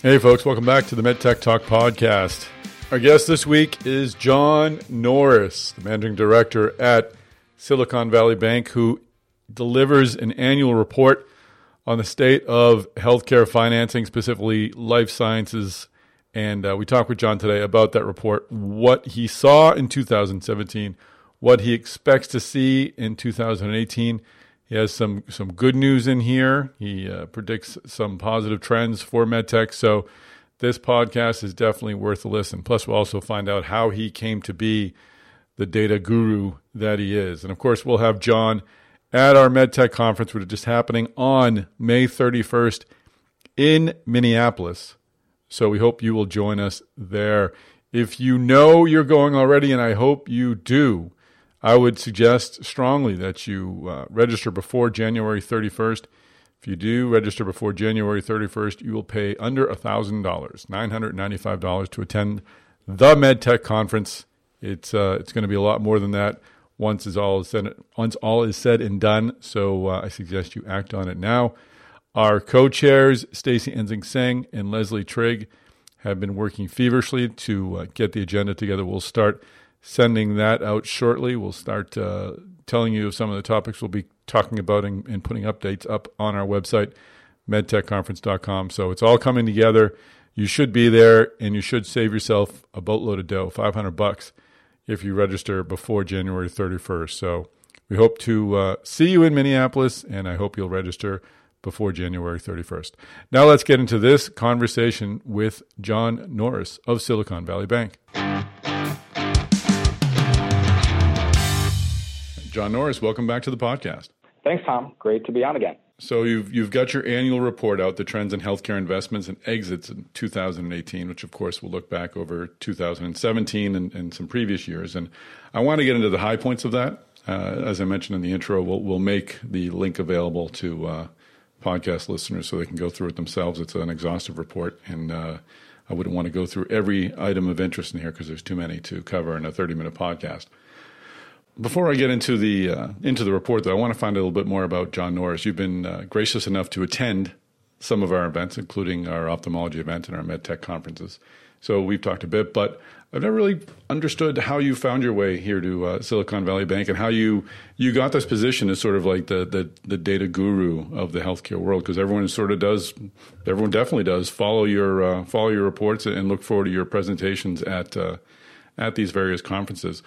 Hey, folks, welcome back to the MedTech Talk podcast. Our guest this week is John Norris, the managing director at Silicon Valley Bank, who delivers an annual report on the state of healthcare financing, specifically life sciences. And uh, we talked with John today about that report, what he saw in 2017, what he expects to see in 2018. He has some some good news in here. He uh, predicts some positive trends for medtech. So this podcast is definitely worth a listen. Plus, we'll also find out how he came to be the data guru that he is. And of course, we'll have John at our MedTech conference, which is just happening on May 31st in Minneapolis. So we hope you will join us there. If you know you're going already, and I hope you do, I would suggest strongly that you uh, register before January 31st. If you do register before January 31st, you will pay under $1,000, $995 to attend the MedTech conference. It's, uh, it's going to be a lot more than that once is all is said once all is said and done. So uh, I suggest you act on it now. Our co-chairs Stacy Enxing Seng and Leslie Trigg have been working feverishly to uh, get the agenda together. We'll start sending that out shortly. We'll start uh, telling you some of the topics we'll be talking about and, and putting updates up on our website, medtechconference.com. So it's all coming together. You should be there, and you should save yourself a boatload of dough, 500 bucks if you register before January 31st. So we hope to uh, see you in Minneapolis, and I hope you'll register before January 31st. Now let's get into this conversation with John Norris of Silicon Valley Bank. John Norris, welcome back to the podcast. Thanks, Tom. Great to be on again. So you've you've got your annual report out, the trends in healthcare investments and exits in 2018, which of course we'll look back over 2017 and, and some previous years. And I want to get into the high points of that. Uh, as I mentioned in the intro, we'll we'll make the link available to uh, podcast listeners so they can go through it themselves. It's an exhaustive report, and uh, I wouldn't want to go through every item of interest in here because there's too many to cover in a 30 minute podcast. Before I get into the uh, into the report, though, I want to find a little bit more about John Norris. You've been uh, gracious enough to attend some of our events, including our ophthalmology event and our MedTech conferences. So we've talked a bit, but I've never really understood how you found your way here to uh, Silicon Valley Bank and how you you got this position as sort of like the the, the data guru of the healthcare world because everyone sort of does, everyone definitely does follow your uh, follow your reports and look forward to your presentations at uh, at these various conferences.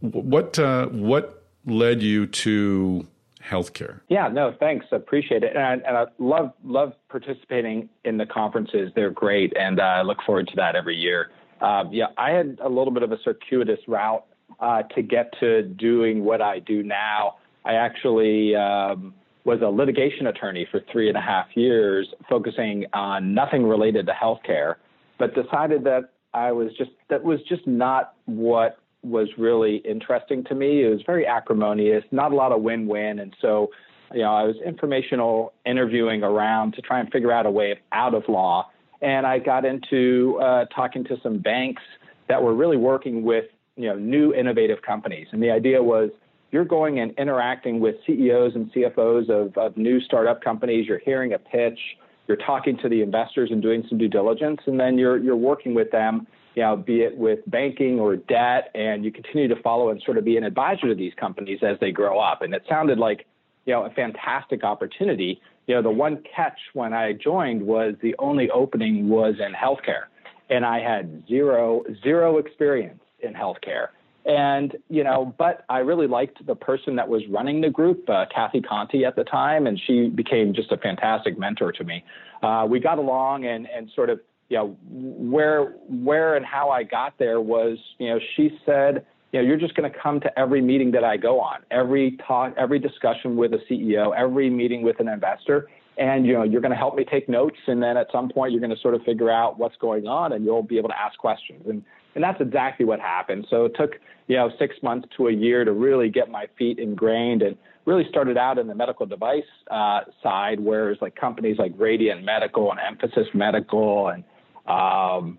What uh, what led you to healthcare? Yeah, no, thanks. Appreciate it, and I, and I love love participating in the conferences. They're great, and uh, I look forward to that every year. Uh, yeah, I had a little bit of a circuitous route uh, to get to doing what I do now. I actually um, was a litigation attorney for three and a half years, focusing on nothing related to healthcare, but decided that I was just that was just not what was really interesting to me. It was very acrimonious, not a lot of win-win, and so you know I was informational interviewing around to try and figure out a way out of law. And I got into uh, talking to some banks that were really working with you know new innovative companies, and the idea was you're going and interacting with CEOs and CFOs of, of new startup companies. You're hearing a pitch. You're talking to the investors and doing some due diligence, and then you're you're working with them you know, be it with banking or debt, and you continue to follow and sort of be an advisor to these companies as they grow up. And it sounded like, you know, a fantastic opportunity. You know, the one catch when I joined was the only opening was in healthcare, and I had zero zero experience in healthcare. And you know, but I really liked the person that was running the group, uh, Kathy Conti at the time, and she became just a fantastic mentor to me. Uh, we got along and and sort of you know, where where and how I got there was, you know, she said, you know, you're just going to come to every meeting that I go on, every talk, every discussion with a CEO, every meeting with an investor, and you know, you're going to help me take notes, and then at some point, you're going to sort of figure out what's going on, and you'll be able to ask questions, and and that's exactly what happened. So it took, you know, six months to a year to really get my feet ingrained and really started out in the medical device uh, side, where it's like companies like Radiant Medical and Emphasys Medical and um,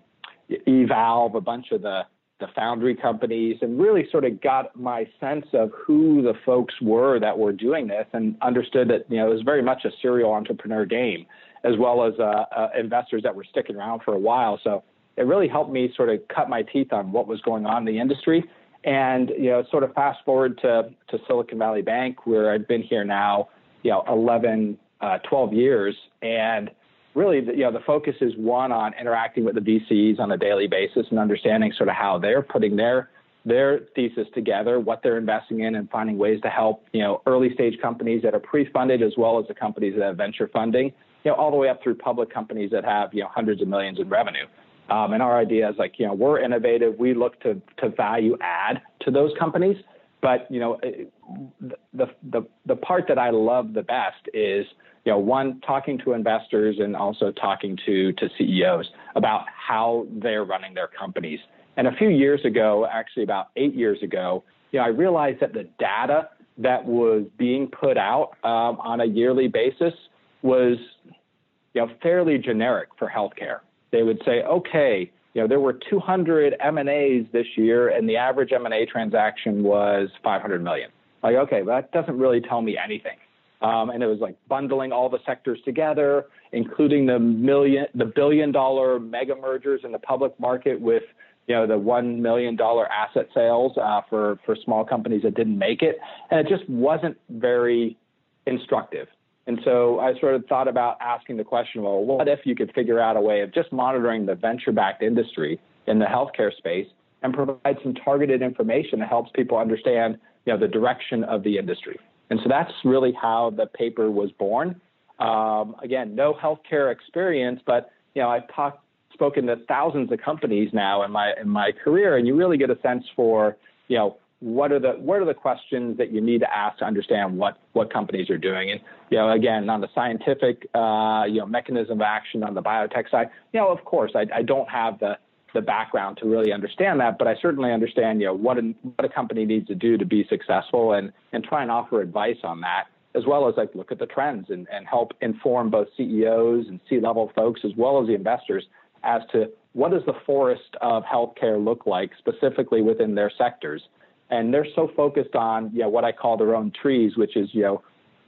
eValve, a bunch of the the foundry companies, and really sort of got my sense of who the folks were that were doing this, and understood that you know it was very much a serial entrepreneur game. as well as uh, uh, investors that were sticking around for a while. So it really helped me sort of cut my teeth on what was going on in the industry. And you know, sort of fast forward to to Silicon Valley Bank, where I've been here now, you know, 11, uh, 12 years, and really, the, you know, the focus is one on interacting with the VCs on a daily basis and understanding sort of how they're putting their their thesis together, what they're investing in, and finding ways to help you know early stage companies that are pre-funded as well as the companies that have venture funding, you know, all the way up through public companies that have you know hundreds of millions in revenue. Um, and our idea is like you know we're innovative. We look to to value add to those companies. But you know the the the part that I love the best is you know one talking to investors and also talking to to CEOs about how they're running their companies and a few years ago, actually about eight years ago, you know, I realized that the data that was being put out um, on a yearly basis was, you know, fairly generic for healthcare. They would say, okay, you know, there were 200 M&As this year, and the average M&A transaction was 500 million. Like, okay, that doesn't really tell me anything. Um, and it was like bundling all the sectors together, including the million, the billion dollar mega mergers in the public market with you know, the one million dollar asset sales uh, for for small companies that didn't make it, and it just wasn't very instructive. And so I sort of thought about asking the question, well, what if you could figure out a way of just monitoring the venture-backed industry in the healthcare space and provide some targeted information that helps people understand, you know, the direction of the industry. And so that's really how the paper was born. Um, again, no healthcare experience, but you know, I've talked spoken to thousands of companies now in my in my career, and you really get a sense for you know what are the what are the questions that you need to ask to understand what what companies are doing and you know again on the scientific uh, you know mechanism of action on the biotech side you know of course I, I don't have the the background to really understand that but I certainly understand you know what a, what a company needs to do to be successful and and try and offer advice on that as well as like look at the trends and, and help inform both CEOs and C-level folks as well as the investors as to what does the forest of healthcare look like specifically within their sectors. And they're so focused on you know, what I call their own trees, which is you know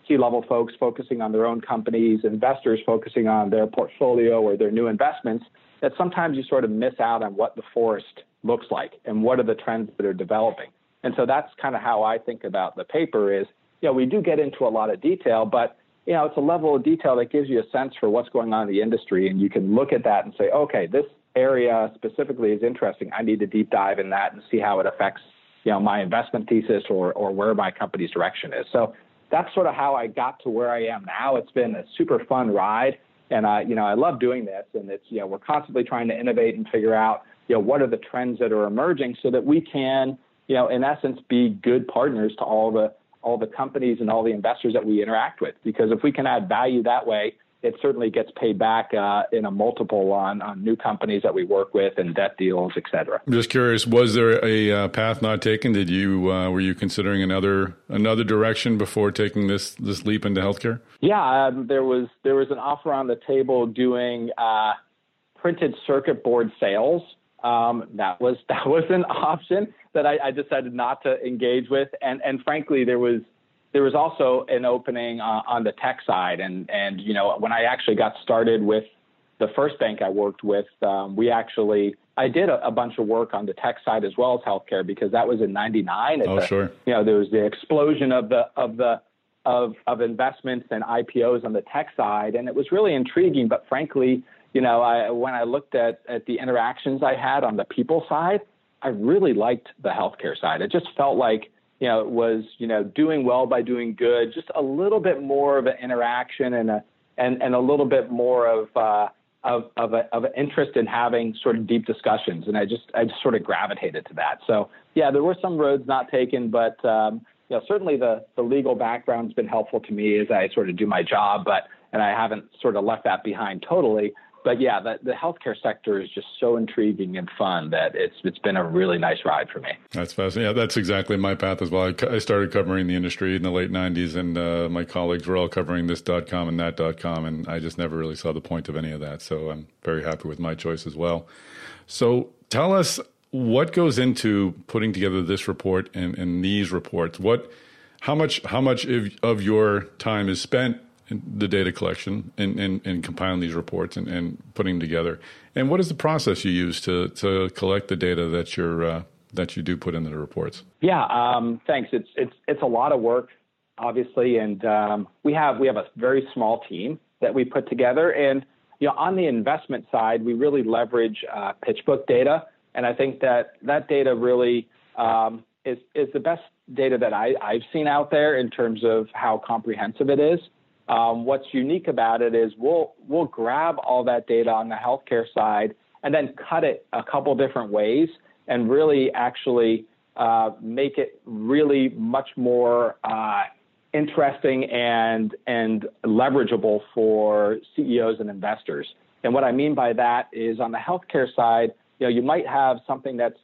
C-level folks focusing on their own companies, investors focusing on their portfolio or their new investments, that sometimes you sort of miss out on what the forest looks like and what are the trends that are developing. And so that's kind of how I think about the paper is, you know, we do get into a lot of detail, but you know, it's a level of detail that gives you a sense for what's going on in the industry, and you can look at that and say, okay, this area specifically is interesting. I need to deep dive in that and see how it affects, you know, my investment thesis or or where my company's direction is. So that's sort of how I got to where I am now. It's been a super fun ride, and I, you know, I love doing this. And it's, you know, we're constantly trying to innovate and figure out, you know, what are the trends that are emerging so that we can, you know, in essence, be good partners to all the all the companies and all the investors that we interact with. Because if we can add value that way, it certainly gets paid back uh, in a multiple on, on new companies that we work with and debt deals, et cetera. I'm just curious, was there a uh, path not taken? Did you uh, were you considering another another direction before taking this this leap into healthcare? Yeah, um, there was there was an offer on the table doing uh, printed circuit board sales. Um, that was that was an option that I, I, decided not to engage with, and and frankly, there was there was also an opening uh, on the tech side, and and you know when I actually got started with the first bank I worked with, um, we actually I did a, a, bunch of work on the tech side as well as healthcare because that was in '99. Oh, sure. You know, there was the explosion of the of the of of investments and IPOs on the tech side, and it was really intriguing. But frankly, you know, I, when I looked at, at the interactions I had on the people side, I really liked the healthcare side. It just felt like, you know, was, you know, doing well by doing good, just a little bit more of an interaction and a, and, and a little bit more of, uh, of, of, a, of an interest in having sort of deep discussions. And I just, I just sort of gravitated to that. So yeah, there were some roads not taken, but, um, you know, certainly the, the legal background's been helpful to me as I sort of do my job, but, and I haven't sort of left that behind totally but yeah, the, the healthcare sector is just so intriguing and fun that it's it's been a really nice ride for me. That's fascinating. Yeah, that's exactly my path as well. I, I started covering the industry in the late '90s, and uh, my colleagues were all covering this dot .com and that dot .com, and I just never really saw the point of any of that. So I'm very happy with my choice as well. So tell us what goes into putting together this report and, and these reports. What, how much, how much of, of your time is spent the data collection and, and, and compiling these reports and, and putting them together. And what is the process you use to, to collect the data that you're uh, that you do put into the reports? Yeah, um, thanks. It's it's it's a lot of work, obviously, and um, we have we have a very small team that we put together. And you know, on the investment side, we really leverage uh, PitchBook data, and I think that that data really um, is is the best data that I, I've seen out there in terms of how comprehensive it is. Um, what's unique about it is we'll we'll grab all that data on the healthcare side and then cut it a couple different ways and really actually uh, make it really much more uh, interesting and and leverageable for CEOs and investors. And what I mean by that is on the healthcare side, you know, you might have something that's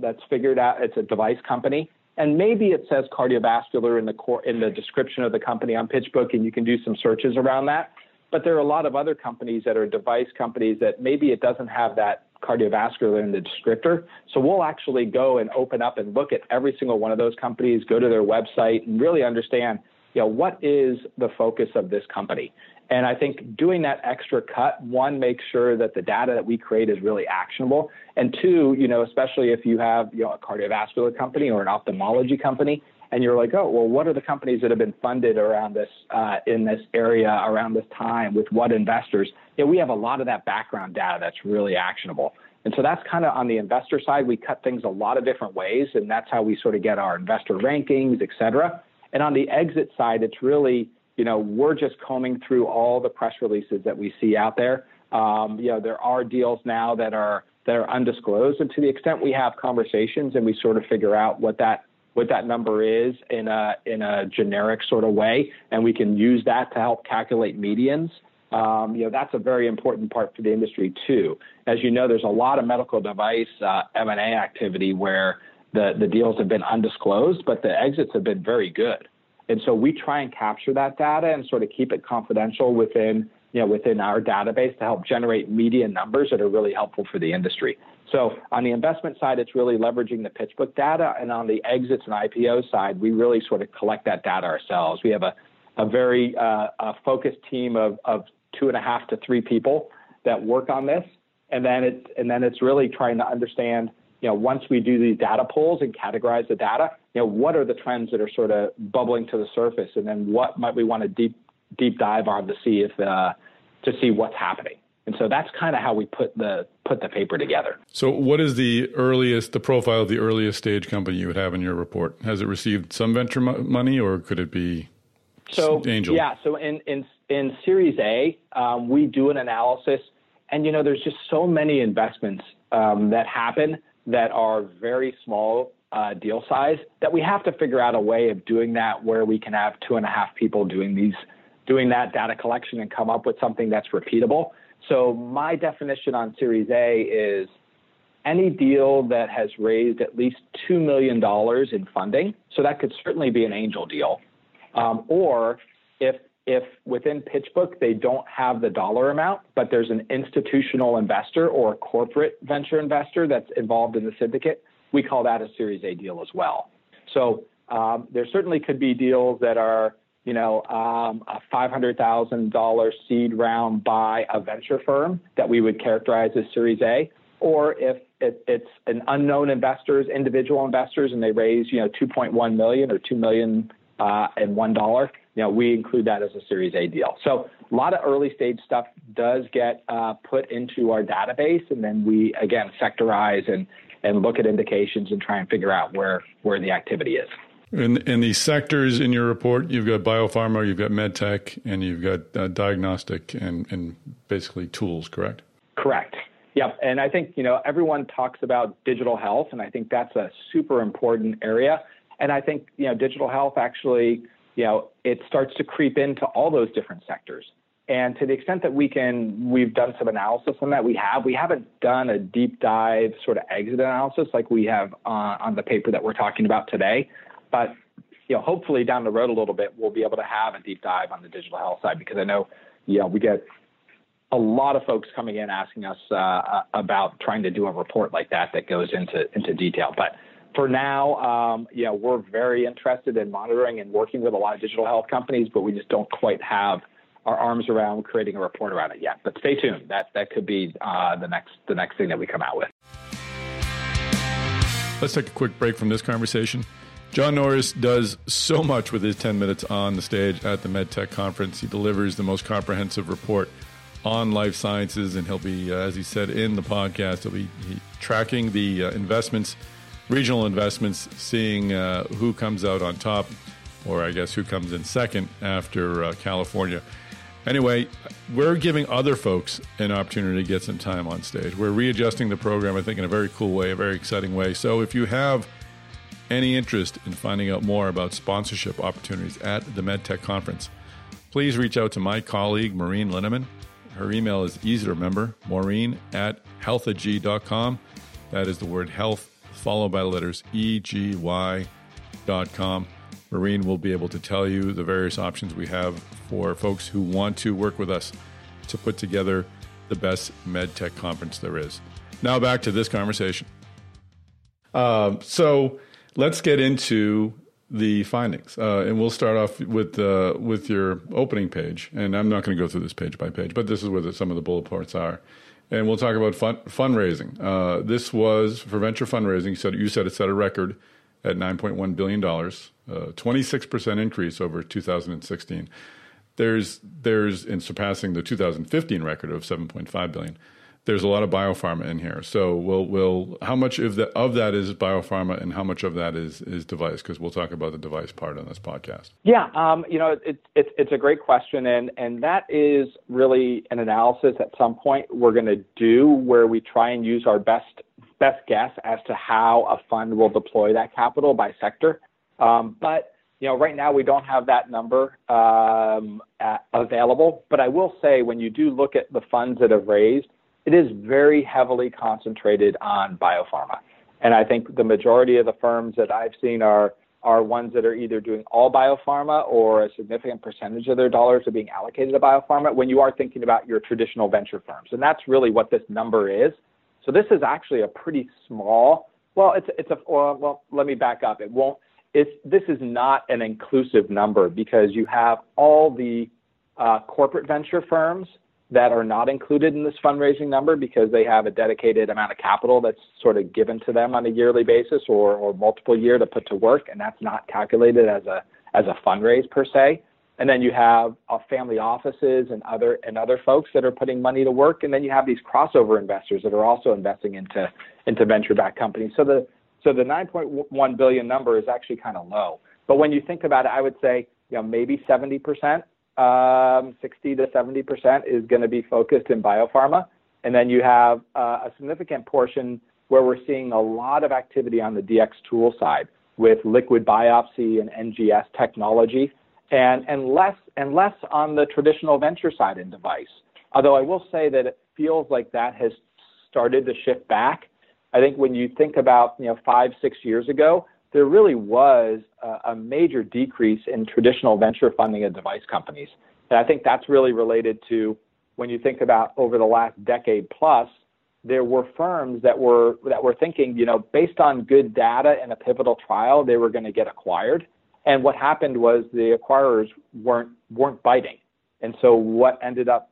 that's figured out. It's a device company, and maybe it says cardiovascular in the core in the description of the company on PitchBook, and you can do some searches around that. But there are a lot of other companies that are device companies that maybe it doesn't have that cardiovascular in the descriptor. So we'll actually go and open up and look at every single one of those companies, go to their website, and really understand, you know, what is the focus of this company. And I think doing that extra cut, one, makes sure that the data that we create is really actionable. And two, you know, especially if you have, you know, a cardiovascular company or an ophthalmology company, and you're like, oh, well, what are the companies that have been funded around this uh, in this area around this time with what investors? Yeah, we have a lot of that background data that's really actionable. And so that's kind of on the investor side. We cut things a lot of different ways, and that's how we sort of get our investor rankings, et cetera. And on the exit side, it's really you know, we're just combing through all the press releases that we see out there. Um, you know, there are deals now that are that are undisclosed, and to the extent we have conversations and we sort of figure out what that what that number is in a in a generic sort of way, and we can use that to help calculate medians. Um, you know, that's a very important part for the industry too. As you know, there's a lot of medical device uh, M&A activity where the the deals have been undisclosed, but the exits have been very good. And so we try and capture that data and sort of keep it confidential within, you know, within our database to help generate median numbers that are really helpful for the industry. So on the investment side, it's really leveraging the PitchBook data. And on the exits and IPO side, we really sort of collect that data ourselves. We have a, a very uh, a focused team of, of two and a half to three people that work on this. And then it's, and then it's really trying to understand you know, once we do these data pulls and categorize the data, you know, what are the trends that are sort of bubbling to the surface, and then what might we want to deep deep dive on to see if uh, to see what's happening. And so that's kind of how we put the put the paper together. So, what is the earliest, the profile of the earliest stage company you would have in your report? Has it received some venture mo- money, or could it be so angel? Yeah. So in in in Series A, um, we do an analysis, and you know, there's just so many investments um, that happen that are very small uh, deal size that we have to figure out a way of doing that where we can have two and a half people doing these doing that data collection and come up with something that's repeatable. So my definition on Series A is any deal that has raised at least $2 million in funding. So that could certainly be an angel deal. Um, or if if within PitchBook they don't have the dollar amount, but there's an institutional investor or a corporate venture investor that's involved in the syndicate, we call that a Series A deal as well. So um, there certainly could be deals that are, you know, um, a $500,000 seed round by a venture firm that we would characterize as Series A, or if it, it's an unknown investors, individual investors, and they raise, you know, 2.1 million or 2 million uh, and one dollar you know, we include that as a Series A deal. So a lot of early stage stuff does get uh, put into our database, and then we again sectorize and and look at indications and try and figure out where where the activity is. In, in the sectors in your report, you've got biopharma, you've got medtech, and you've got uh, diagnostic and, and basically tools, correct? Correct. Yep. And I think, you know, everyone talks about digital health, and I think that's a super important area. And I think, you know, digital health actually you know, it starts to creep into all those different sectors. And to the extent that we can, we've done some analysis on that. We have, we haven't done a deep dive sort of exit analysis like we have uh, on the paper that we're talking about today. But you know, hopefully down the road a little bit, we'll be able to have a deep dive on the digital health side because I know, you know, we get a lot of folks coming in asking us uh, about trying to do a report like that that goes into into detail. But for now, um, you know, we're very interested in monitoring and working with a lot of digital health companies, but we just don't quite have our arms around creating a report around it yet. But stay tuned. That that could be uh, the next the next thing that we come out with. Let's take a quick break from this conversation. John Norris does so much with his 10 minutes on the stage at the MedTech conference. He delivers the most comprehensive report on life sciences, and he'll be, uh, as he said in the podcast, he'll be he, tracking the uh, investments, regional investments, seeing uh, who comes out on top, or I guess who comes in second after uh, California. Anyway, we're giving other folks an opportunity to get some time on stage. We're readjusting the program, I think, in a very cool way, a very exciting way. So if you have any interest in finding out more about sponsorship opportunities at the MedTech conference, please reach out to my colleague, Maureen Linneman. Her email is easy to remember, maureen at healthegy.com. That is the word health followed by letters E-G-Y dot com. Maureen will be able to tell you the various options we have for folks who want to work with us to put together the best med tech conference there is. Now back to this conversation. Uh, so let's get into the findings, uh, and we'll start off with uh, with your opening page. And I'm not going to go through this page by page, but this is where the, some of the bullet points are. And we'll talk about fun, fundraising. Uh, this was for venture fundraising. You said you said it set a record at 9.1 billion dollars, 26 uh, percent increase over 2016. There's there's in surpassing the 2015 record of 7.5 billion there's a lot of biopharma in here. So we'll we'll how much of that of that is biopharma and how much of that is is device? Because we'll talk about the device part on this podcast. Yeah, um, you know, it's it, it's a great question, and and that is really an analysis at some point we're going to do where we try and use our best best guess as to how a fund will deploy that capital by sector. Um, but you know, right now we don't have that number um, at, available. But I will say, when you do look at the funds that have raised, it is very heavily concentrated on biopharma. And I think the majority of the firms that I've seen are are ones that are either doing all biopharma or a significant percentage of their dollars are being allocated to biopharma when you are thinking about your traditional venture firms. And that's really what this number is. So this is actually a pretty small, well, it's, it's a, well, well let me back up. It won't, it's, this is not an inclusive number because you have all the uh, corporate venture firms that are not included in this fundraising number because they have a dedicated amount of capital that's sort of given to them on a yearly basis or, or multiple year to put to work, and that's not calculated as a as a fundraise per se. And then you have uh, family offices and other and other folks that are putting money to work, and then you have these crossover investors that are also investing into into venture-backed companies. So the so the 9.1 billion number is actually kind of low. But when you think about it, I would say you know maybe 70 percent um, 60 to 70 percent is going to be focused in biopharma, and then you have uh, a significant portion where we're seeing a lot of activity on the DX tool side with liquid biopsy and NGS technology, and and less and less on the traditional venture side in device. Although I will say that it feels like that has started to shift back. I think when you think about you know five six years ago, there really was a, a major decrease in traditional venture funding of device companies. And I think that's really related to when you think about over the last decade plus, there were firms that were that were thinking, you know, based on good data and a pivotal trial, they were going to get acquired. And what happened was the acquirers weren't weren't biting. And so what ended up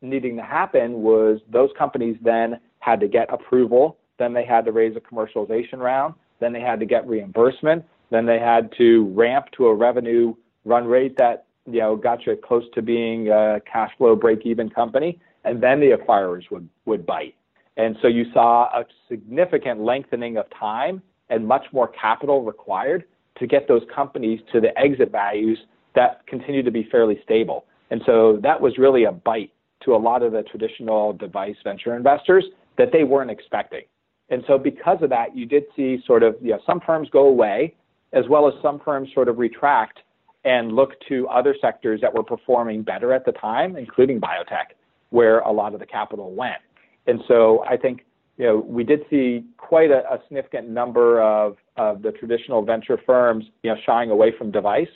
needing to happen was those companies then had to get approval, then they had to raise a commercialization round, then they had to get reimbursement. Then they had to ramp to a revenue run rate that you know got you close to being a cash flow break even company. And then the acquirers would would bite. And so you saw a significant lengthening of time and much more capital required to get those companies to the exit values that continue to be fairly stable. And so that was really a bite to a lot of the traditional device venture investors that they weren't expecting. And so because of that, you did see sort of, you know, some firms go away, as well as some firms sort of retract and look to other sectors that were performing better at the time, including biotech, where a lot of the capital went. And so I think, you know, we did see quite a, a significant number of, of the traditional venture firms, you know, shying away from device.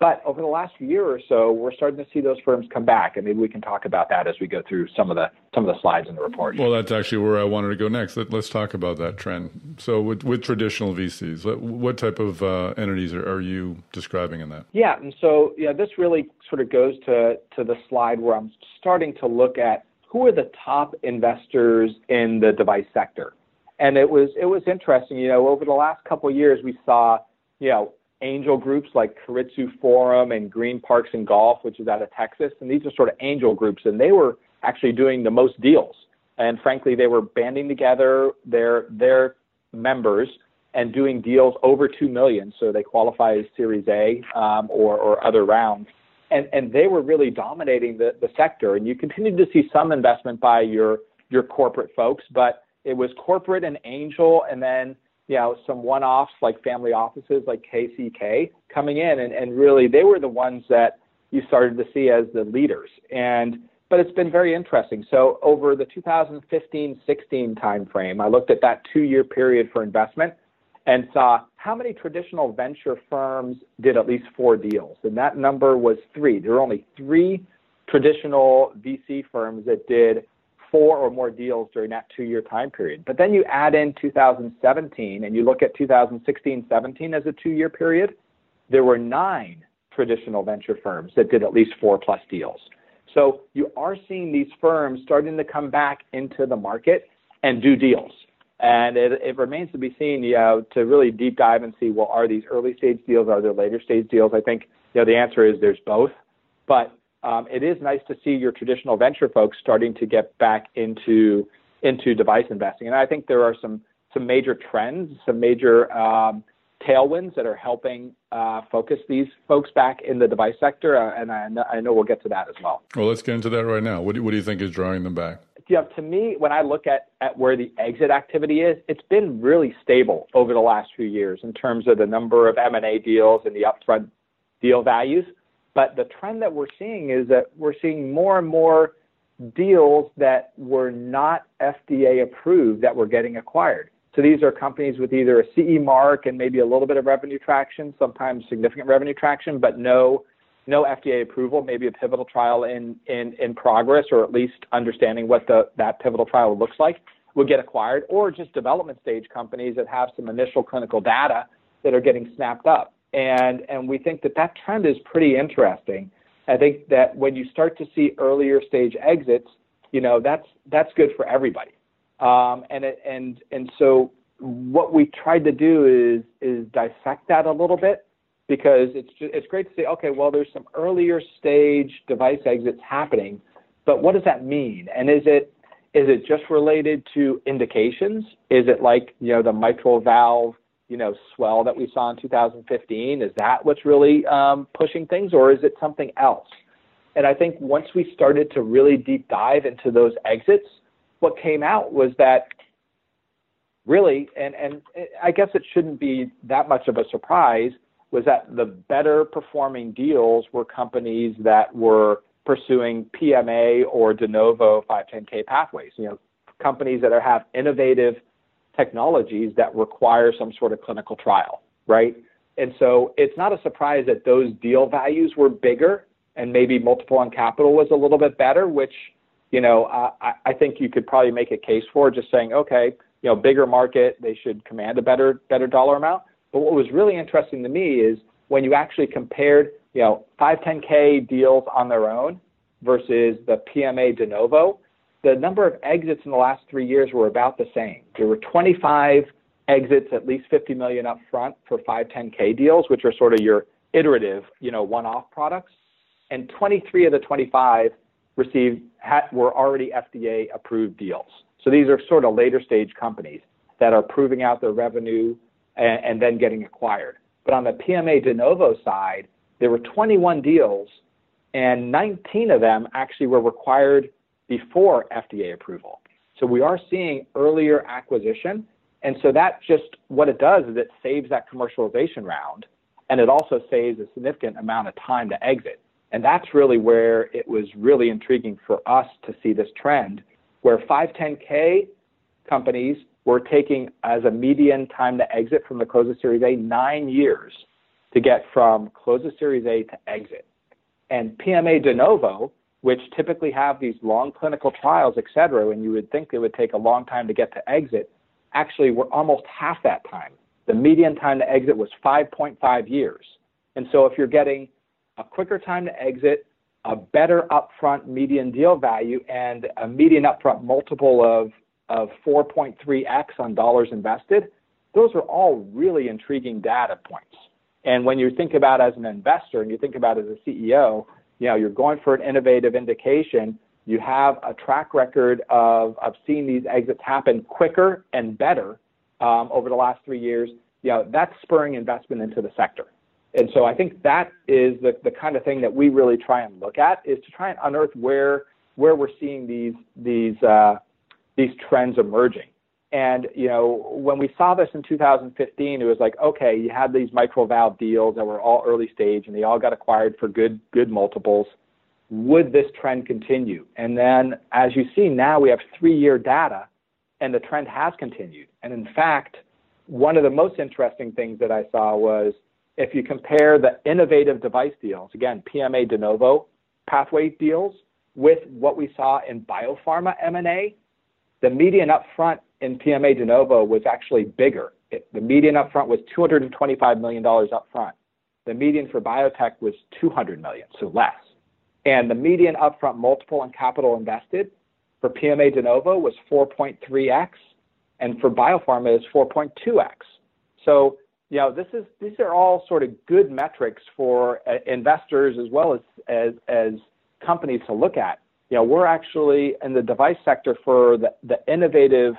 But over the last year or so, we're starting to see those firms come back, and maybe we can talk about that as we go through some of the some of the slides in the report. Well, that's actually where I wanted to go next. Let, us talk about that trend. So, with, with traditional VCs, what type of uh, entities are, are, you describing in that? Yeah, and so yeah, this really sort of goes to to the slide where I'm starting to look at who are the top investors in the device sector, and it was it was interesting. You know, over the last couple of years, we saw you know angel groups like Keiretsu Forum and Green Parks and Golf, which is out of Texas. And these are sort of angel groups, and they were actually doing the most deals. And frankly, they were banding together their their members and doing deals over two million, so they qualify as Series A um, or or other rounds. And and they were really dominating the the sector. And you continued to see some investment by your your corporate folks, but it was corporate and angel, and then you know, some one-offs like family offices like KCK coming in, and, and really they were the ones that you started to see as the leaders. And but it's been very interesting. So over the 2015-16 timeframe, I looked at that two-year period for investment and saw how many traditional venture firms did at least four deals, and that number was three. There were only three traditional VC firms that did four or more deals during that two year time period. But then you add in 2017 and you look at 2016 17 as a two year period, there were nine traditional venture firms that did at least four plus deals. So you are seeing these firms starting to come back into the market and do deals. And it, it remains to be seen, you know, to really deep dive and see, well, are these early stage deals? Are there later stage deals? I think, you know, the answer is there's both. But um, it is nice to see your traditional venture folks starting to get back into into device investing. And I think there are some some major trends, some major um, tailwinds that are helping uh, focus these folks back in the device sector. Uh, and I, I, know we'll get to that as well. Well, let's get into that right now. What do, what do you think is drawing them back? Yeah, to me, when I look at, at where the exit activity is, it's been really stable over the last few years in terms of the number of M&A deals and the upfront deal values. But the trend that we're seeing is that we're seeing more and more deals that were not FDA approved that were getting acquired. So these are companies with either a CE mark and maybe a little bit of revenue traction, sometimes significant revenue traction, but no no FDA approval, maybe a pivotal trial in, in, in progress, or at least understanding what the, that pivotal trial looks like, would get acquired, or just development stage companies that have some initial clinical data that are getting snapped up and and we think that that trend is pretty interesting. I think that when you start to see earlier stage exits, you know that's that's good for everybody. Um, and it, and and so what we tried to do is is dissect that a little bit because it's just, it's great to say okay well there's some earlier stage device exits happening, but what does that mean? And is it is it just related to indications? Is it like you know the mitral valve you know swell that we saw in 2015? Is that what's really um, pushing things, or is it something else? And I think once we started to really deep dive into those exits, what came out was that really, and and I guess it shouldn't be that much of a surprise, was that the better performing deals were companies that were pursuing PMA or de novo 510K pathways. You know, companies that are, have innovative technologies that require some sort of clinical trial, right? And so it's not a surprise that those deal values were bigger and maybe multiple on capital was a little bit better, which, you know, I, I think you could probably make a case for just saying, okay, you know, bigger market, they should command a better, better dollar amount. But what was really interesting to me is when you actually compared, you know, 510K deals on their own versus the PMA de novo, the number of exits in the last three years were about the same. There were 25 exits, at least 50 million up front for 510K deals, which are sort of your iterative, you know, one-off products, and 23 of the 25 received were already FDA approved deals. So these are sort of later stage companies that are proving out their revenue and, and then getting acquired. But on the PMA de novo side, there were 21 deals, and 19 of them actually were required before FDA approval. So we are seeing earlier acquisition. And so that just what it does is it saves that commercialization round and it also saves a significant amount of time to exit. And that's really where it was really intriguing for us to see this trend where 510K companies were taking as a median time to exit from the close of Series A nine years. to get from close of Series A to exit. And PMA de novo, which typically have these long clinical trials, et cetera, and you would think it would take a long time to get to exit, actually were almost half that time. The median time to exit was 5.5 years. And so if you're getting a quicker time to exit, a better upfront median deal value, and a median upfront multiple of, of 4.3x on dollars invested, those are all really intriguing data points. And when you think about as an investor and you think about as a CEO, you know, you're going for an innovative indication, you have a track record of, of seeing these exits happen quicker and better um, over the last three years, you know, that's spurring investment into the sector. And so I think that is the, the kind of thing that we really try and look at is to try and unearth where where we're seeing these these uh, these trends emerging. And you know, when we saw this in 2015, it was like, okay, you had these mitral valve deals that were all early stage, and they all got acquired for good good multiples. Would this trend continue? And then, as you see now, we have three-year data, and the trend has continued. And in fact, one of the most interesting things that I saw was if you compare the innovative device deals, again, PMA de novo pathway deals, with what we saw in biopharma M&A, the median upfront in PMA de novo was actually bigger. It, the median upfront was $225 million upfront. The median for biotech was 200 million, so less. And the median upfront multiple on capital invested for PMA de novo was 4.3x, and for biopharma is 4.2x. So, you know, this is these are all sort of good metrics for uh, investors as well as, as as companies to look at. You know, we're actually in the device sector for the, the innovative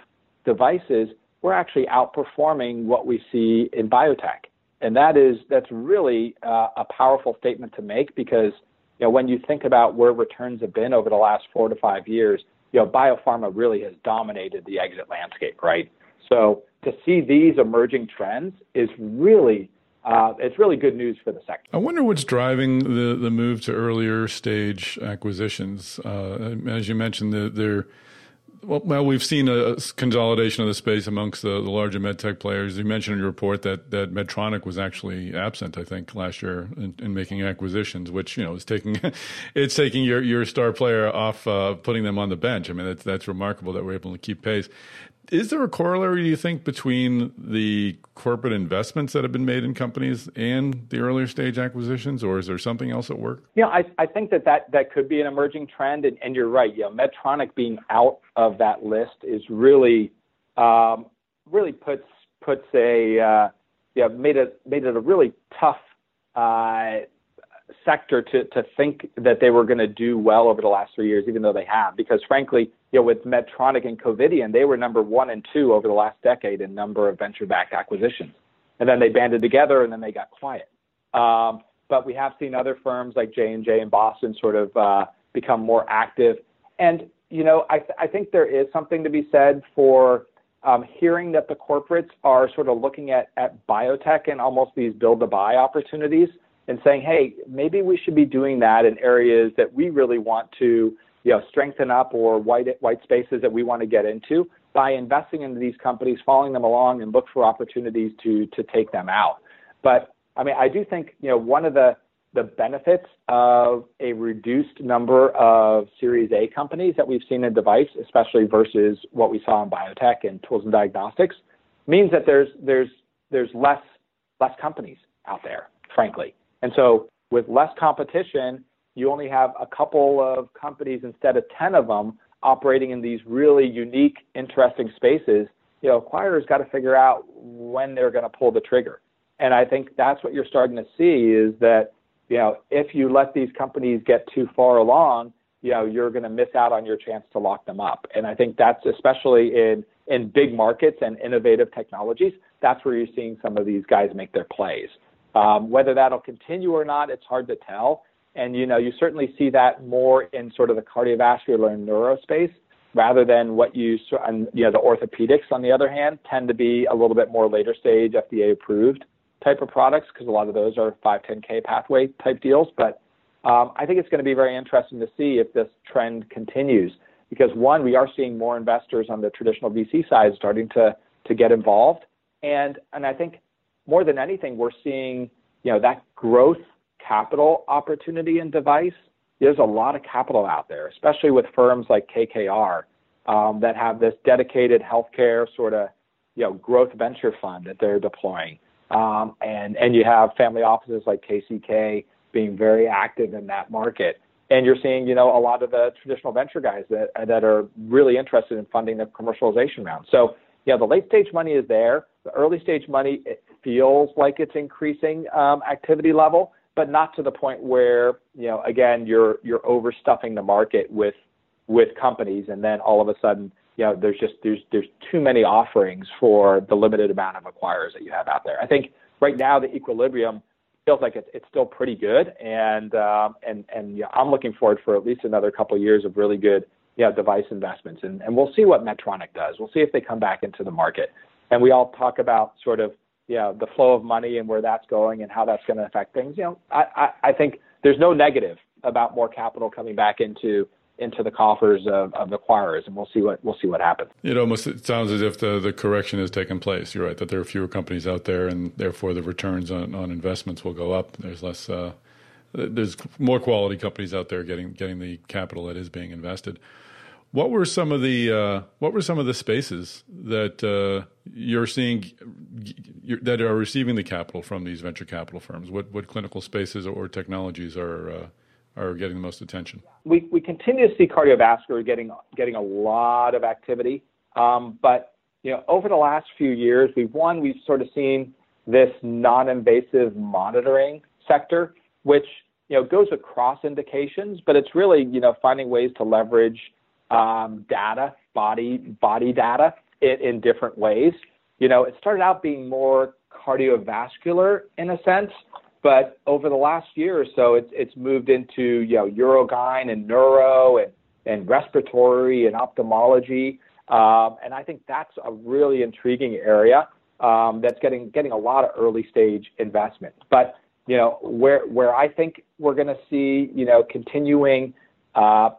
devices, we're actually outperforming what we see in biotech. And that is that's really uh, a powerful statement to make because you know when you think about where returns have been over the last four to five years, you know biopharma really has dominated the exit landscape, right? So to see these emerging trends is really uh, it's really good news for the sector. I wonder what's driving the the move to earlier stage acquisitions. Uh, as you mentioned, the, they're well, well, we've seen a consolidation of the space amongst the, the larger medtech players. You mentioned in your report that, that Medtronic was actually absent, I think, last year in, in making acquisitions, which you know is taking it's taking your, your star player off, uh, putting them on the bench. I mean, that's that's remarkable that we're able to keep pace is there a corollary, do you think, between the corporate investments that have been made in companies and the earlier stage acquisitions, or is there something else at work? Yeah, I, I think that, that that could be an emerging trend, and, and you're right. Yeah, Medtronic being out of that list is really um, really puts puts a uh, yeah made it made it a really tough uh, sector to, to think that they were going to do well over the last three years, even though they have. Because frankly, you know, with Medtronic and Covidien, they were number one and two over the last decade in number of venture-backed acquisitions. And then they banded together, and then they got quiet. Um, but we have seen other firms like J and J in Boston sort of uh, become more active. And you know, I, th- I think there is something to be said for um, hearing that the corporates are sort of looking at, at biotech and almost these build to buy opportunities and saying, hey, maybe we should be doing that in areas that we really want to you know, strengthen up or white, white spaces that we want to get into by investing into these companies, following them along, and look for opportunities to, to take them out. But I mean, I do think you know one of the the benefits of a reduced number of Series A companies that we've seen in device, especially versus what we saw in biotech and tools and diagnostics, means that there's there's there's less less companies out there, frankly. And so with less competition, you only have a couple of companies instead of 10 of them operating in these really unique, interesting spaces. You know, acquirers got to figure out when they're going to pull the trigger. And I think that's what you're starting to see is that, you know, if you let these companies get too far along, you know, you're going to miss out on your chance to lock them up. And I think that's especially in in big markets and innovative technologies. That's where you're seeing some of these guys make their plays. Um, whether that'll continue or not, it's hard to tell. And you know, you certainly see that more in sort of the cardiovascular and neuro space rather than what you and you know the orthopedics on the other hand tend to be a little bit more later stage FDA approved type of products because a lot of those are 510k pathway type deals. But um, I think it's going to be very interesting to see if this trend continues because one, we are seeing more investors on the traditional VC side starting to to get involved, and and I think more than anything, we're seeing you know, that growth capital opportunity in device, there's a lot of capital out there, especially with firms like KKR um, that have this dedicated healthcare sort of, you know, growth venture fund that they're deploying. Um, and, and you have family offices like KCK being very active in that market. And you're seeing, you know, a lot of the traditional venture guys that, that are really interested in funding the commercialization round. So, yeah, the late stage money is there. The early stage money it feels like it's increasing um, activity level, but not to the point where you know again you're you're overstuffing the market with with companies, and then all of a sudden you know there's just there's there's too many offerings for the limited amount of acquirers that you have out there. I think right now the equilibrium feels like it's it's still pretty good, and um, and and yeah, I'm looking forward for at least another couple of years of really good you know, device investments, and and we'll see what Medtronic does. We'll see if they come back into the market, and we all talk about sort of you know, the flow of money and where that's going and how that's going to affect things. You know, I, I, I think there's no negative about more capital coming back into into the coffers of, of the acquirers, and we'll see what we'll see what happens. It almost it sounds as if the, the correction has taken place. You're right that there are fewer companies out there, and therefore the returns on, on investments will go up. There's less. Uh, there's more quality companies out there getting getting the capital that is being invested. What were some of the uh, what were some of the spaces that uh, you're seeing you're, that are receiving the capital from these venture capital firms? What what clinical spaces or technologies are uh, are getting the most attention? We we continue to see cardiovascular getting getting a lot of activity, um, but you know over the last few years, we've one we've sort of seen this non-invasive monitoring sector, which you know goes across indications, but it's really you know finding ways to leverage um, data, body body data, in, in different ways. You know, it started out being more cardiovascular in a sense, but over the last year or so, it's it's moved into you know urogyn and neuro and and respiratory and ophthalmology, um, and I think that's a really intriguing area um, that's getting getting a lot of early stage investment. But you know where where I think we're going to see you know continuing uh,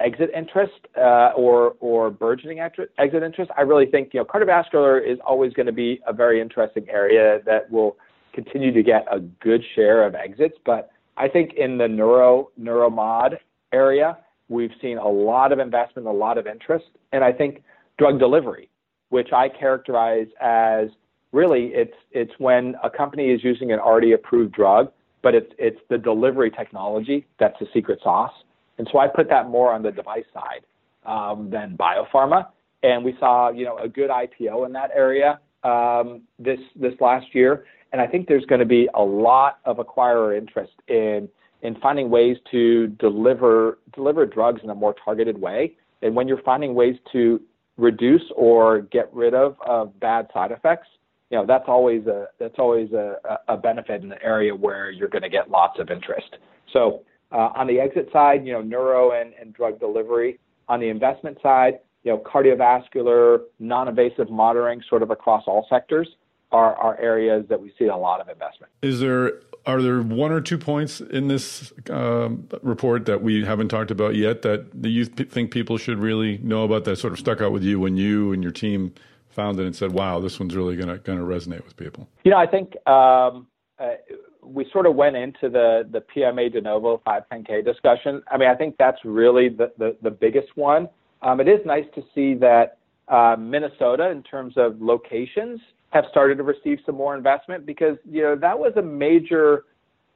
exit interest uh, or or burgeoning exit interest. I really think you know cardiovascular is always going to be a very interesting area that will continue to get a good share of exits. But I think in the neuro neuromod area, we've seen a lot of investment, a lot of interest, and I think drug delivery, which I characterize as really it's it's when a company is using an already approved drug, but it's it's the delivery technology that's the secret sauce. And so I put that more on the device side um, than biopharma. And we saw, you know, a good IPO in that area um, this this last year. And I think there's going to be a lot of acquirer interest in in finding ways to deliver deliver drugs in a more targeted way. And when you're finding ways to reduce or get rid of, of bad side effects, you know that's always a that's always a, a benefit in the area where you're going to get lots of interest. So on the exit side, you know, neuro and, drug delivery. On the investment side, you know, cardiovascular, non-invasive monitoring, sort of across all sectors, are, are areas that we see a lot of investment. Is there are there one or two points in this um, report that we haven't talked about yet that you think people should really know about that sort of stuck out with you when you and your team found it and said, "Wow, this one's really going to going to resonate with people"? You know, I think um, uh, we sort of went into the the PMA de novo 510K discussion. I mean, I think that's really the the, the biggest one. Um, it is nice to see that uh, Minnesota, in terms of locations, have started to receive some more investment because you know that was a major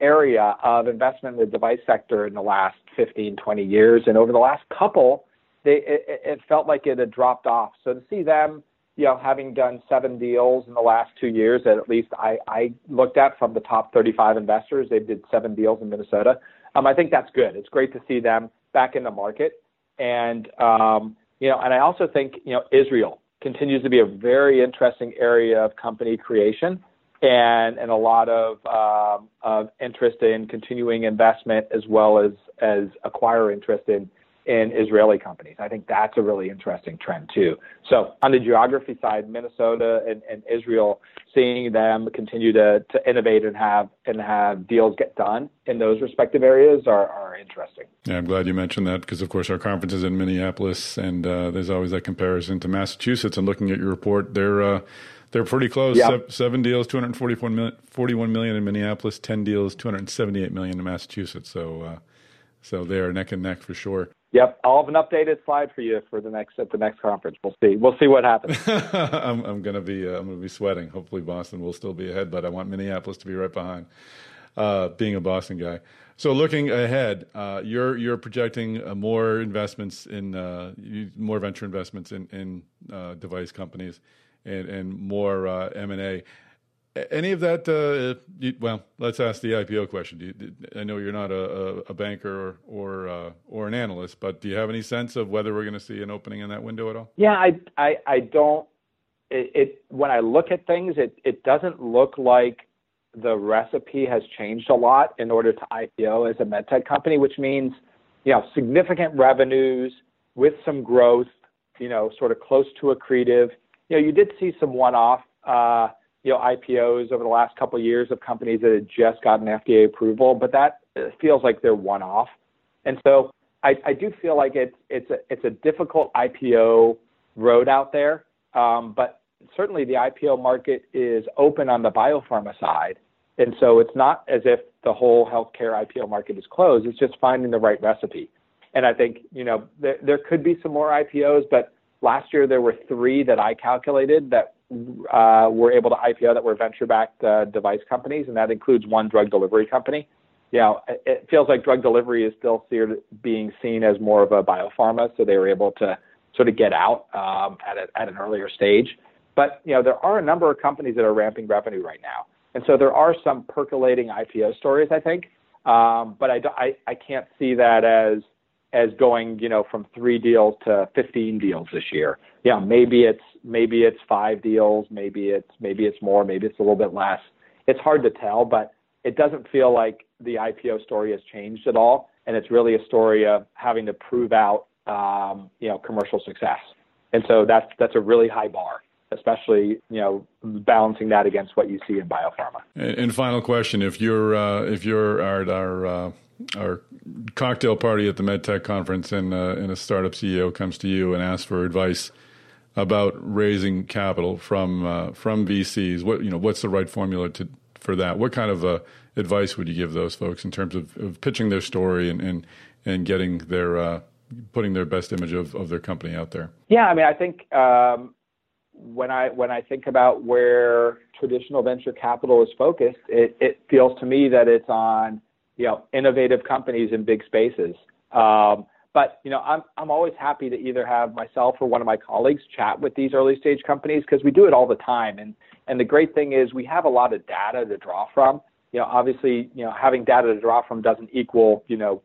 area of investment in the device sector in the last 15, 20 years, and over the last couple, they it, it felt like it had dropped off. So to see them you know, having done seven deals in the last two years at least I, I looked at from the top 35 investors, they did seven deals in Minnesota. Um, I think that's good. It's great to see them back in the market. And, um, you know, and I also think, you know, Israel continues to be a very interesting area of company creation and, and a lot of, um, of interest in continuing investment as well as, as acquire interest in, in Israeli companies. I think that's a really interesting trend too. So on the geography side, Minnesota and, and Israel, seeing them continue to, to innovate and have and have deals get done in those respective areas are, are interesting. Yeah, I'm glad you mentioned that because of course our conference is in Minneapolis, and uh, there's always that comparison to Massachusetts. And looking at your report, they're uh, They're pretty close. Yep. Seven deals, 241 million, 41 million in Minneapolis, 10 deals, 278 million in Massachusetts. So, uh, so they are neck and neck for sure. Yep, I'll have an updated slide for you for the next at the next conference. We'll see. We'll see what happens. I'm, I'm gonna be uh, I'm gonna be sweating. Hopefully Boston will still be ahead, but I want Minneapolis to be right behind. Uh, being a Boston guy. So looking ahead, uh, you're you're projecting uh, more investments in uh, more venture investments in in uh, device companies and and more M and A. Any of that? Uh, you, well, let's ask the IPO question. You, I know you're not a, a banker or or, uh, or, an analyst, but do you have any sense of whether we're going to see an opening in that window at all? Yeah, I I, I don't. It, it, when I look at things, it it doesn't look like the recipe has changed a lot in order to IPO as a medtech company, which means you know significant revenues with some growth, you know, sort of close to accretive. You know, you did see some one-off. Uh, you know, IPOs over the last couple of years of companies that had just gotten FDA approval, but that feels like they're one-off. And so I, I do feel like it's it's a it's a difficult IPO road out there, um, but certainly the IPO market is open on the biopharma side, and so it's not as if the whole healthcare IPO market is closed. It's just finding the right recipe. And I think you know there, there could be some more IPOs, but last year there were three that I calculated that uh, were able to IPO that were venture-backed uh, device companies, and that includes one drug delivery company. You know, it feels like drug delivery is still being seen as more of a biopharma, so they were able to sort of get out um, at, a, at an earlier stage. But you know, there are a number of companies that are ramping revenue right now, and so there are some percolating IPO stories, I think. Um, but I, I, I can't see that as as going, you know, from three deals to 15 deals this year. Yeah, maybe it's maybe it's five deals, maybe it's maybe it's more, maybe it's a little bit less. It's hard to tell, but it doesn't feel like the IPO story has changed at all, and it's really a story of having to prove out, um, you know, commercial success. And so that's that's a really high bar, especially you know balancing that against what you see in biopharma. And, and final question: If you're uh, if you're at our uh, our cocktail party at the MedTech conference, and uh, and a startup CEO comes to you and asks for advice about raising capital from uh, from VCs. What you know, what's the right formula to for that? What kind of uh, advice would you give those folks in terms of, of pitching their story and and, and getting their uh, putting their best image of, of their company out there? Yeah, I mean, I think um, when I when I think about where traditional venture capital is focused, it, it feels to me that it's on you know innovative companies in big spaces. Um, but you know, I'm I'm always happy to either have myself or one of my colleagues chat with these early stage companies because we do it all the time. And and the great thing is we have a lot of data to draw from. You know, obviously, you know, having data to draw from doesn't equal you know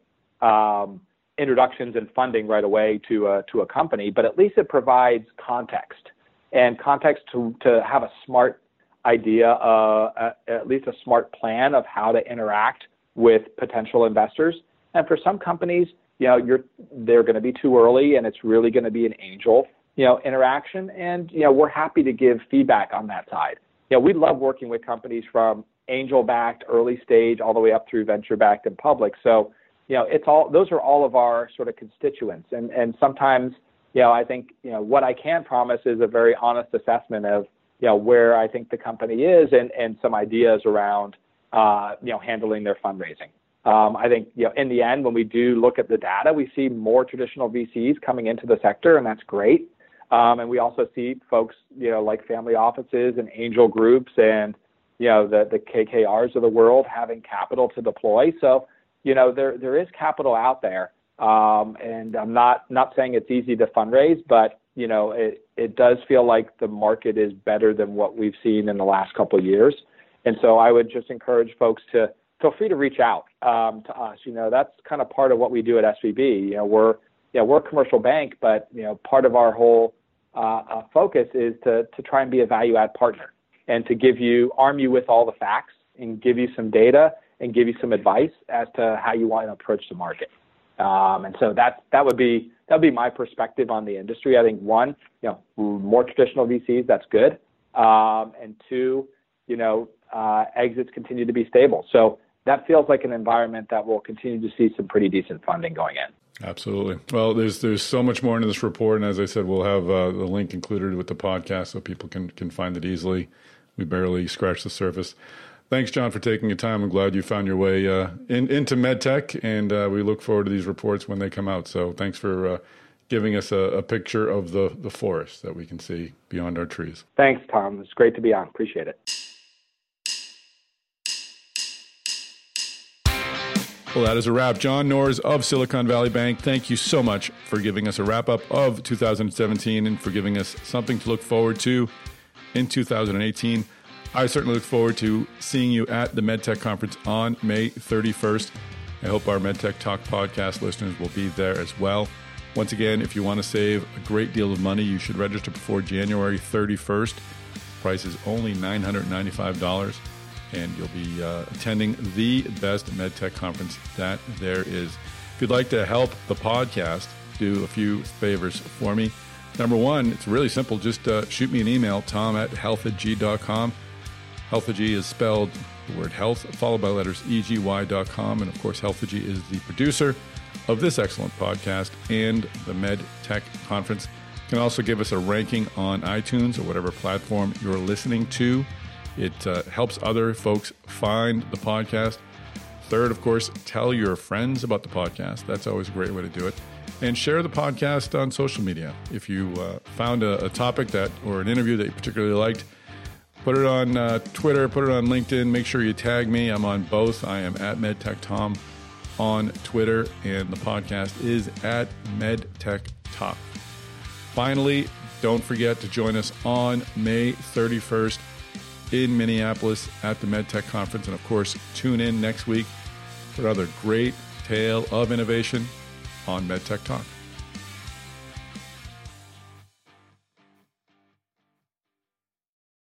um, introductions and funding right away to a to a company, but at least it provides context and context to to have a smart idea, uh, at least a smart plan of how to interact with potential investors. And for some companies, you know, you're they're going to be too early, and it's really going to be an angel, you know, interaction. And you know, we're happy to give feedback on that side. You know, we love working with companies from angel-backed, early stage, all the way up through venture-backed and public. So, you know, it's all those are all of our sort of constituents. And and sometimes, you know, I think you know what I can promise is a very honest assessment of you know where I think the company is and and some ideas around uh, you know handling their fundraising. Um, I think you know, in the end, when we do look at the data, we see more traditional VCs coming into the sector, and that's great. Um, and we also see folks, you know, like family offices and angel groups, and you know, the the KKRs of the world having capital to deploy. So, you know, there there is capital out there, um, and I'm not not saying it's easy to fundraise, but you know, it it does feel like the market is better than what we've seen in the last couple of years. And so, I would just encourage folks to feel free to reach out um, to us. You know, that's kind of part of what we do at SVB. You know, we're yeah, we're a commercial bank, but you know, part of our whole uh, uh, focus is to to try and be a value add partner and to give you arm you with all the facts and give you some data and give you some advice as to how you want to approach the market. Um, and so that that would be that would be my perspective on the industry. I think one, you know, more traditional VCs, that's good, um, and two, you know, uh, exits continue to be stable. So that feels like an environment that will continue to see some pretty decent funding going in. Absolutely. Well, there's there's so much more in this report, and as I said, we'll have uh, the link included with the podcast so people can can find it easily. We barely scratched the surface. Thanks, John, for taking your time. I'm glad you found your way uh, in, into medtech, and uh, we look forward to these reports when they come out. So, thanks for uh, giving us a, a, picture of the the forest that we can see beyond our trees. Thanks, Tom. It's great to be on. Appreciate it. Well, that is a wrap. John Norris of Silicon Valley Bank, thank you so much for giving us a wrap up of 2017 and for giving us something to look forward to in 2018. I certainly look forward to seeing you at the MedTech conference on May 31st. I hope our MedTech Talk podcast listeners will be there as well. Once again, if you want to save a great deal of money, you should register before January 31st. Price is only $995 and you'll be uh, attending the best medtech conference that there is. If you'd like to help the podcast, do a few favors for me. Number one, it's really simple. Just uh, shoot me an email, tom at healthegy.com. Healthegy is spelled the word health, followed by letters eg.y.com. And of course, Healthegy is the producer of this excellent podcast and the Med Tech Conference. You can also give us a ranking on iTunes or whatever platform you're listening to. It uh, helps other folks find the podcast. Third, of course, tell your friends about the podcast. That's always a great way to do it. And share the podcast on social media. If you uh, found a, a, topic that or an interview that you particularly liked, put it on uh, Twitter, put it on LinkedIn. Make sure you tag me. I'm on both. I am at MedTechTom on Twitter, and the podcast is at MedTech Talk. Finally, don't forget to join us on May 31st in Minneapolis at the MedTech Conference. And of course, tune in next week for another great tale of innovation on MedTech Talk.